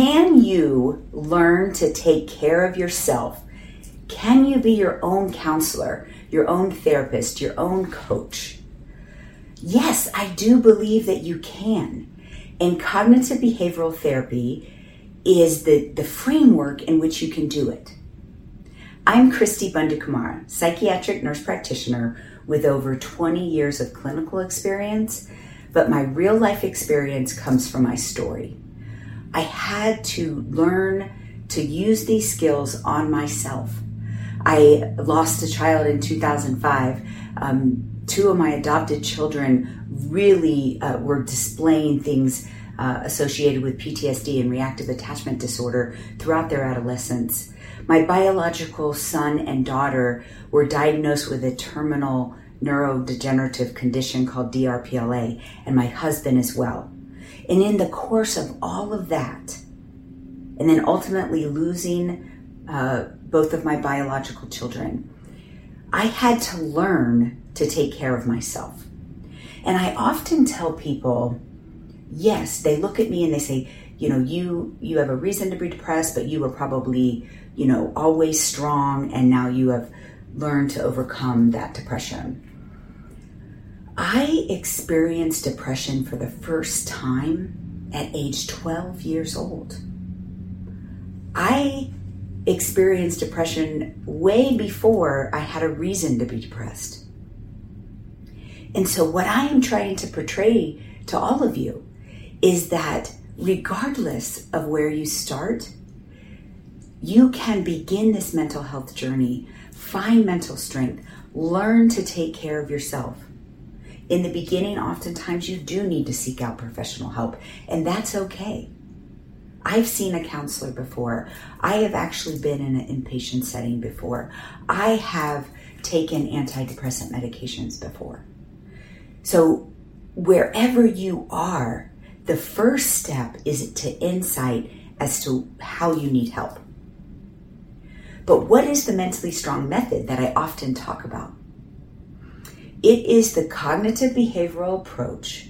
Can you learn to take care of yourself? Can you be your own counselor, your own therapist, your own coach? Yes, I do believe that you can. And cognitive behavioral therapy is the, the framework in which you can do it. I'm Cristi Bundukamara, psychiatric nurse practitioner with over 20 years of clinical experience, but my real life experience comes from my story. I had to learn to use these skills on myself. I lost a child in 2005. Um, two of my adopted children really uh, were displaying things uh, associated with PTSD and reactive attachment disorder throughout their adolescence. My biological son and daughter were diagnosed with a terminal neurodegenerative condition called DRPLA, and my husband as well. And in the course of all of that, and then ultimately losing uh, both of my biological children, I had to learn to take care of myself. And I often tell people, yes, they look at me and they say, you know, you you have a reason to be depressed, but you were probably, you know, always strong and now you have learned to overcome that depression. I experienced depression for the first time at age 12 years old. I experienced depression way before I had a reason to be depressed. And so, what I am trying to portray to all of you is that regardless of where you start, you can begin this mental health journey, find mental strength, learn to take care of yourself in the beginning, oftentimes you do need to seek out professional help, and that's okay. I've seen a counselor before. I have actually been in an inpatient setting before. I have taken antidepressant medications before. So, wherever you are, the first step is to insight as to how you need help. But what is the mentally strong method that I often talk about? It is the cognitive behavioral approach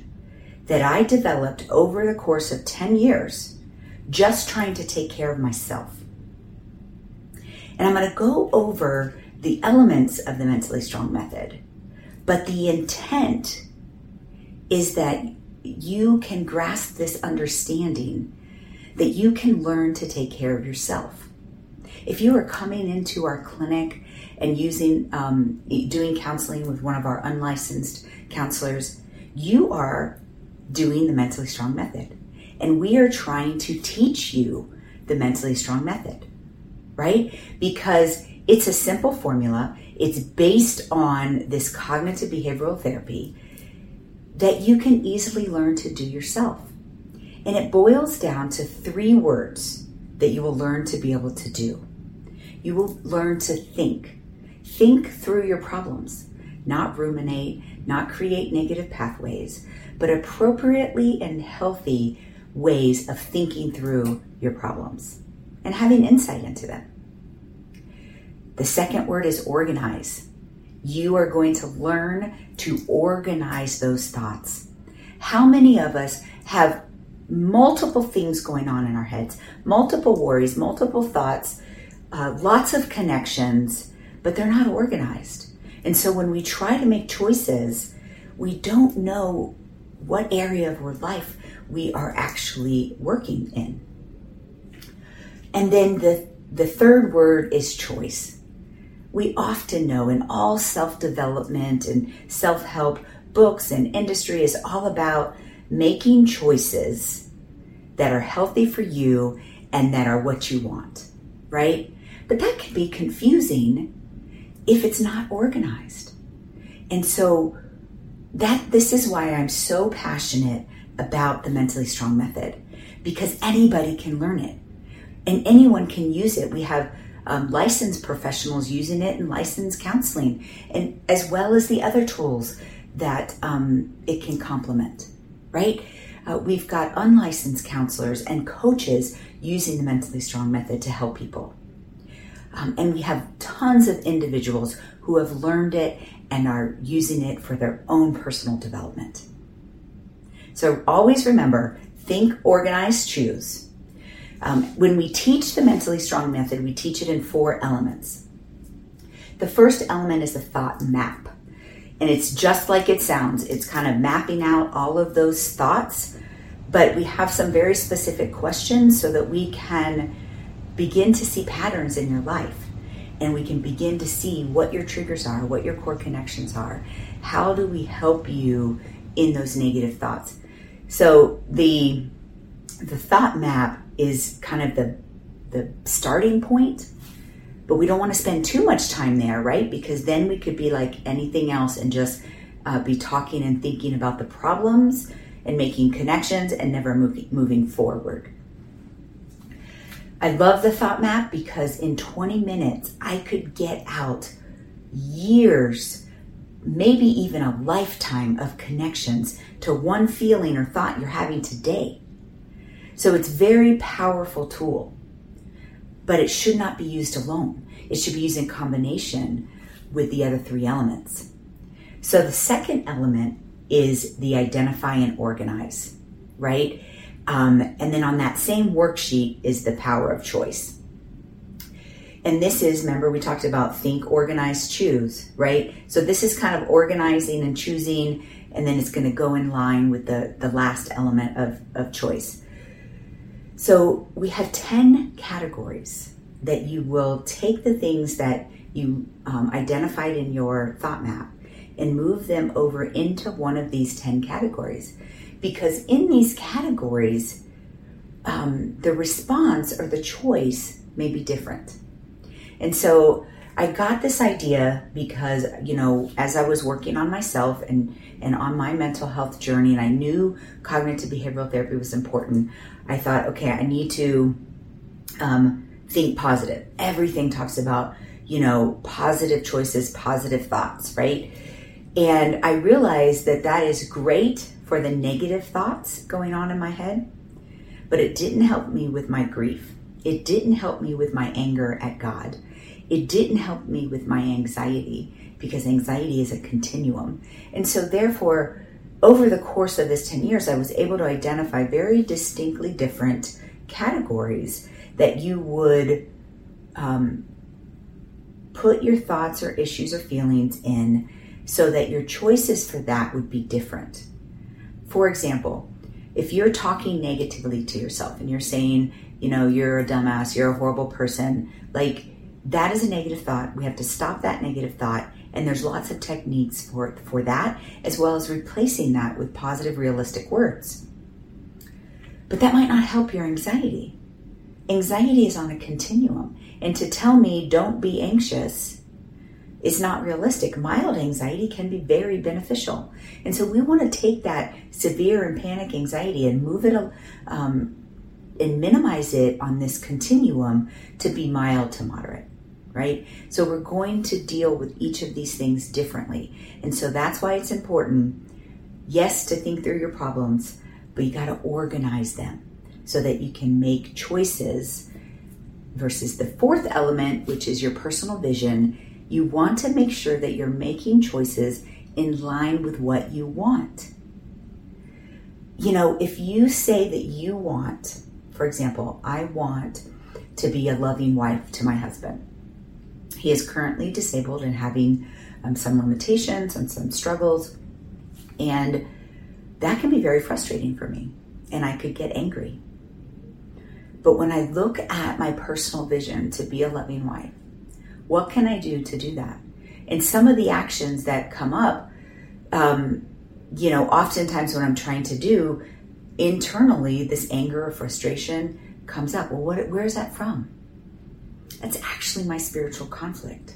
that I developed over the course of 10 years, just trying to take care of myself. And I'm going to go over the elements of the mentally strong method, but the intent is that you can grasp this understanding that you can learn to take care of yourself. If you are coming into our clinic and using um, doing counseling with one of our unlicensed counselors, you are doing the mentally strong method. And we are trying to teach you the mentally strong method, right? Because it's a simple formula. It's based on this cognitive behavioral therapy that you can easily learn to do yourself. And it boils down to three words that you will learn to be able to do. You will learn to think. Think through your problems, not ruminate, not create negative pathways, but appropriately and healthy ways of thinking through your problems and having insight into them. The second word is organize. You are going to learn to organize those thoughts. How many of us have multiple things going on in our heads, multiple worries, multiple thoughts, uh, lots of connections, but they're not organized. And so when we try to make choices, we don't know what area of our life we are actually working in. And then the, the third word is choice. We often know in all self development and self help books and industry is all about making choices that are healthy for you and that are what you want, right? But that can be confusing if it's not organized. And so that this is why I'm so passionate about the mentally strong method because anybody can learn it and anyone can use it. We have um, licensed professionals using it in licensed counseling, and as well as the other tools that um, it can complement. Right? Uh, we've got unlicensed counselors and coaches using the mentally strong method to help people. Um, and we have tons of individuals who have learned it and are using it for their own personal development. So always remember think, organize, choose. Um, when we teach the mentally strong method, we teach it in four elements. The first element is the thought map. And it's just like it sounds. It's kind of mapping out all of those thoughts, but we have some very specific questions so that we can begin to see patterns in your life and we can begin to see what your triggers are, what your core connections are. How do we help you in those negative thoughts? So the the thought map is kind of the the starting point, but we don't want to spend too much time there, right? Because then we could be like anything else and just uh, be talking and thinking about the problems and making connections and never moving moving forward. I love the thought map because in 20 minutes, I could get out years, maybe even a lifetime of connections to one feeling or thought you're having today. So it's very powerful tool, but it should not be used alone. It should be used in combination with the other three elements. So the second element is the identify and organize, right? Um, and then on that same worksheet is the power of choice. And this is, remember, we talked about think, organize, choose, right? So this is kind of organizing and choosing, and then it's going to go in line with the, the last element of, of choice. So we have 10 categories that you will take the things that you um, identified in your thought map and move them over into one of these 10 categories because in these categories, um, the response or the choice may be different. And so I got this idea because, you know, as I was working on myself and, and on my mental health journey, and I knew cognitive behavioral therapy was important, I thought, okay, I need to um, think positive. Everything talks about, you know, positive choices, positive thoughts, right? And I realized that that is great for the negative thoughts going on in my head, but it didn't help me with my grief. It didn't help me with my anger at God. It didn't help me with my anxiety because anxiety is a continuum. And so, therefore, over the course of this 10 years, I was able to identify very distinctly different categories that you would um, put your thoughts or issues or feelings in so that your choices for that would be different. For example, if you're talking negatively to yourself and you're saying, you know, you're a dumbass, you're a horrible person, like that is a negative thought. We have to stop that negative thought. And there's lots of techniques for, for that, as well as replacing that with positive, realistic words. But that might not help your anxiety. Anxiety is on a continuum. And to tell me, don't be anxious, is not realistic. Mild anxiety can be very beneficial. And so we want to take that severe and panic anxiety and move it um, and minimize it on this continuum to be mild to moderate, right? So we're going to deal with each of these things differently. And so that's why it's important, yes, to think through your problems, but you got to organize them so that you can make choices versus the fourth element, which is your personal vision you want to make sure that you're making choices in line with what you want. You know, if you say that you want, for example, I want to be a loving wife to my husband. He is currently disabled and having um, some limitations and some struggles. And that can be very frustrating for me. And I could get angry. But when I look at my personal vision to be a loving wife, what can I do to do that? And some of the actions that come up, um, you know, oftentimes when I'm trying to do internally, this anger or frustration comes up. Well, what, where is that from? That's actually my spiritual conflict.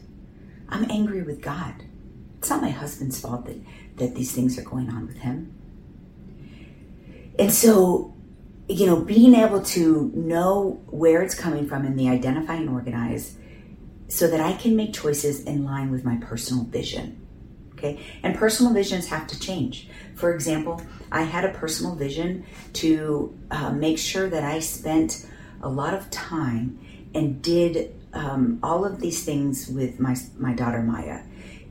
I'm angry with God. It's not my husband's fault that, that these things are going on with him. And so, you know, being able to know where it's coming from and the identify and organize so that I can make choices in line with my personal vision. Okay, and personal visions have to change. For example, I had a personal vision to uh, make sure that I spent a lot of time and did um, all of these things with my my daughter Maya,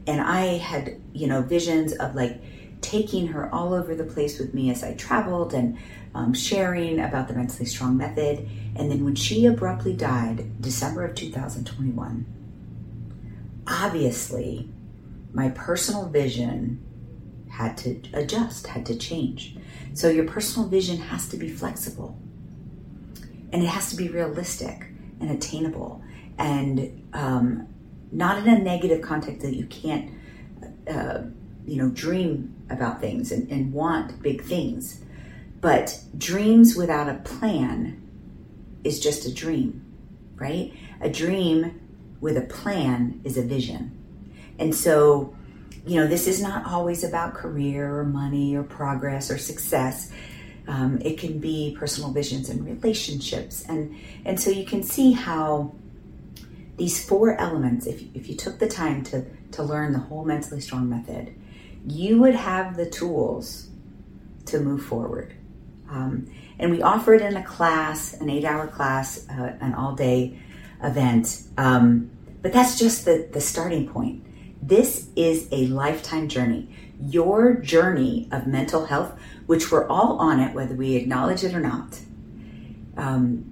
and I had you know visions of like taking her all over the place with me as I traveled and um, sharing about the Mentally Strong Method. And then when she abruptly died, December of 2021, obviously my personal vision had to adjust, had to change. So your personal vision has to be flexible and it has to be realistic and attainable and um, not in a negative context that you can't, uh, you know, dream about things and, and want big things. But dreams without a plan is just a dream, right? A dream with a plan is a vision. And so, you know, this is not always about career or money or progress or success. Um, it can be personal visions and relationships. And, and so you can see how these four elements, if, if you took the time to, to learn the whole mentally strong method, you would have the tools to move forward. Um, and we offer it in a class, an eight hour class, uh, an all day event. Um, but that's just the, the starting point. This is a lifetime journey. Your journey of mental health, which we're all on it, whether we acknowledge it or not, um,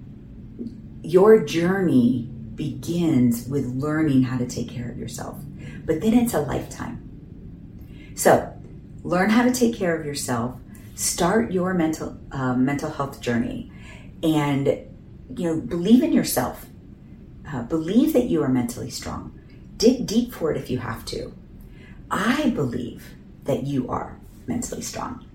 your journey begins with learning how to take care of yourself. But then it's a lifetime. So, learn how to take care of yourself. Start your mental uh, mental health journey, and you know believe in yourself. Uh, believe that you are mentally strong. Dig deep for it if you have to. I believe that you are mentally strong.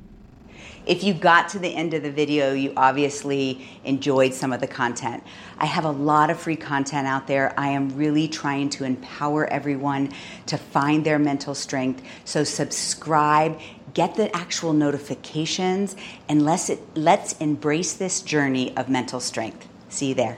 If you got to the end of the video, you obviously enjoyed some of the content. I have a lot of free content out there. I am really trying to empower everyone to find their mental strength. So subscribe, get the actual notifications, and let's, let's embrace this journey of mental strength. See you there.